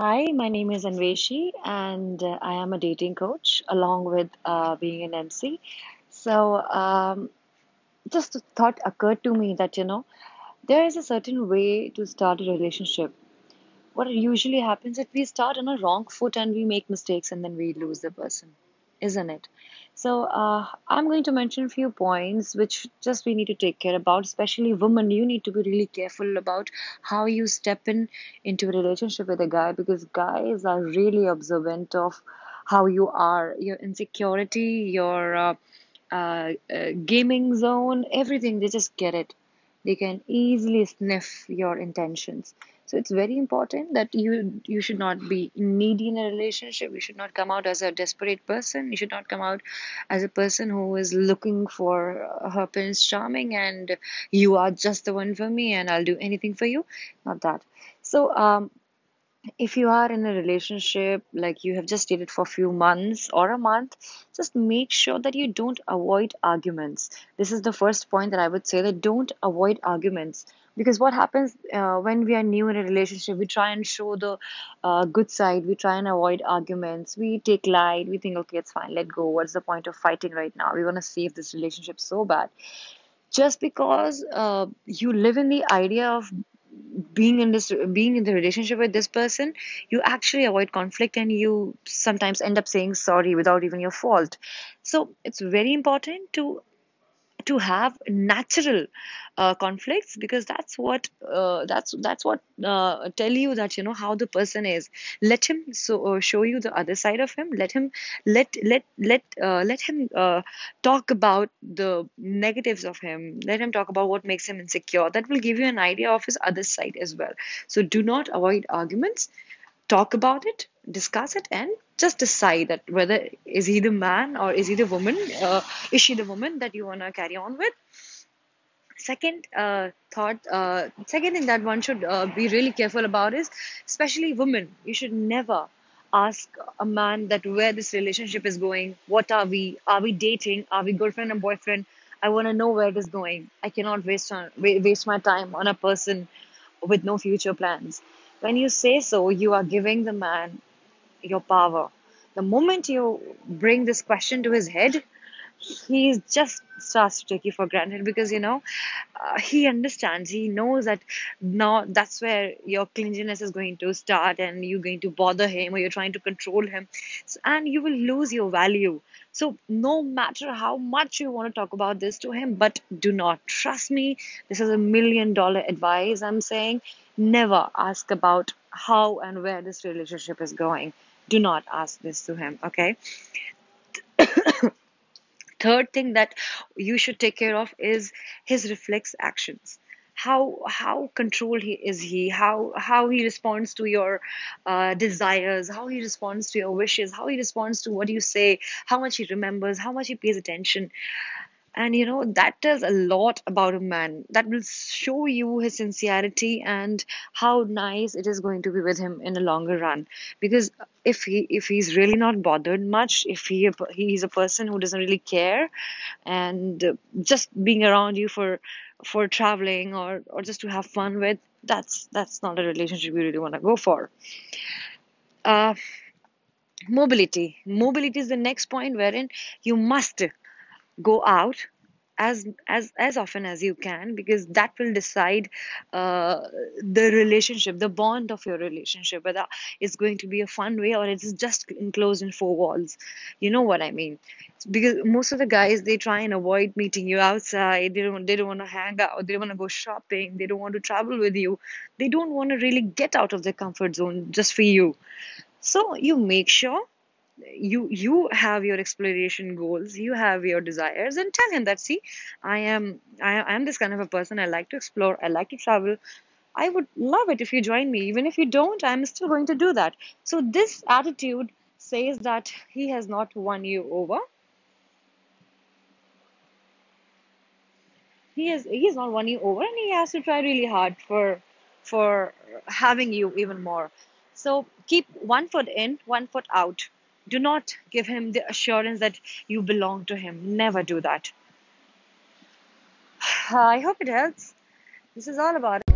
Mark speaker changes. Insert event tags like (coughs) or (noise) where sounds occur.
Speaker 1: Hi, my name is Anveshi, and uh, I am a dating coach along with uh, being an MC. So, um, just a thought occurred to me that, you know, there is a certain way to start a relationship. What usually happens is we start on a wrong foot and we make mistakes and then we lose the person, isn't it? So uh, I'm going to mention a few points which just we need to take care about, especially women. You need to be really careful about how you step in into a relationship with a guy because guys are really observant of how you are, your insecurity, your uh, uh, uh, gaming zone, everything. They just get it. They can easily sniff your intentions. So it's very important that you you should not be needy in a relationship. You should not come out as a desperate person. You should not come out as a person who is looking for her Prince Charming and you are just the one for me and I'll do anything for you. Not that. So um, if you are in a relationship like you have just dated for a few months or a month just make sure that you don't avoid arguments. This is the first point that i would say that don't avoid arguments. Because what happens uh, when we are new in a relationship we try and show the uh, good side. We try and avoid arguments. We take light. We think okay it's fine. Let go. What's the point of fighting right now? We want to save this relationship so bad. Just because uh, you live in the idea of being in this being in the relationship with this person you actually avoid conflict and you sometimes end up saying sorry without even your fault. So it's very important to to have natural uh, conflicts because that's what uh, that's that's what uh, tell you that you know how the person is. Let him so uh, show you the other side of him. Let him let let let uh, let him uh, talk about the negatives of him. Let him talk about what makes him insecure. That will give you an idea of his other side as well. So do not avoid arguments. Talk about it, discuss it, and just decide that whether is he the man or is he the woman, uh, is she the woman that you wanna carry on with. Second uh, thought, uh, second thing that one should uh, be really careful about is, especially women, you should never ask a man that where this relationship is going, what are we, are we dating, are we girlfriend and boyfriend? I want to know where it is going. I cannot waste on, waste my time on a person with no future plans. When you say so, you are giving the man your power. The moment you bring this question to his head, he just starts to take you for granted because you know uh, he understands. He knows that now that's where your clinginess is going to start and you're going to bother him or you're trying to control him. S- and you will lose your value. So no matter how much you want to talk about this to him but do not trust me. This is a million dollar advice. I'm saying never ask about how and where this relationship is going do not ask this to him okay? (coughs) Third thing that you should take care of is his reflex actions. How how controlled he is he? How how he responds to your uh, desires how he responds to your wishes how he responds to what you say how much he remembers how much he pays attention and you know, that tells a lot about a man. That will show you his sincerity and how nice it is going to be with him in the longer run. Because if he if he's really not bothered much, if he he's a person who doesn't really care, and just being around you for for traveling or or just to have fun with, that's that's not a relationship you really want to go for. Uh, mobility. Mobility is the next point wherein you must go out as as as often as you can because that will decide uh, the relationship the bond of your relationship whether it's going to be a fun way or it's just enclosed in four walls. You know what i mean? Because most of the guys they try and avoid meeting you outside. They don't they don't want to hang out. They don't want to go shopping. They don't want to travel with you. They don't want to really get out of their comfort zone just for you. So you make sure you you have your exploration goals you have your desires and tell him that see i am i am this kind of a person. I like to explore. I like to travel. I would love it if you join me. Even if you don't i'm still going to do that. So this attitude says that he has not won you over. He has he's not won you over and he has to try really hard for for having you even more. So keep one foot in one foot out do not give him the assurance that you belong to him. Never do that. (sighs) I hope it helps. This is all about it.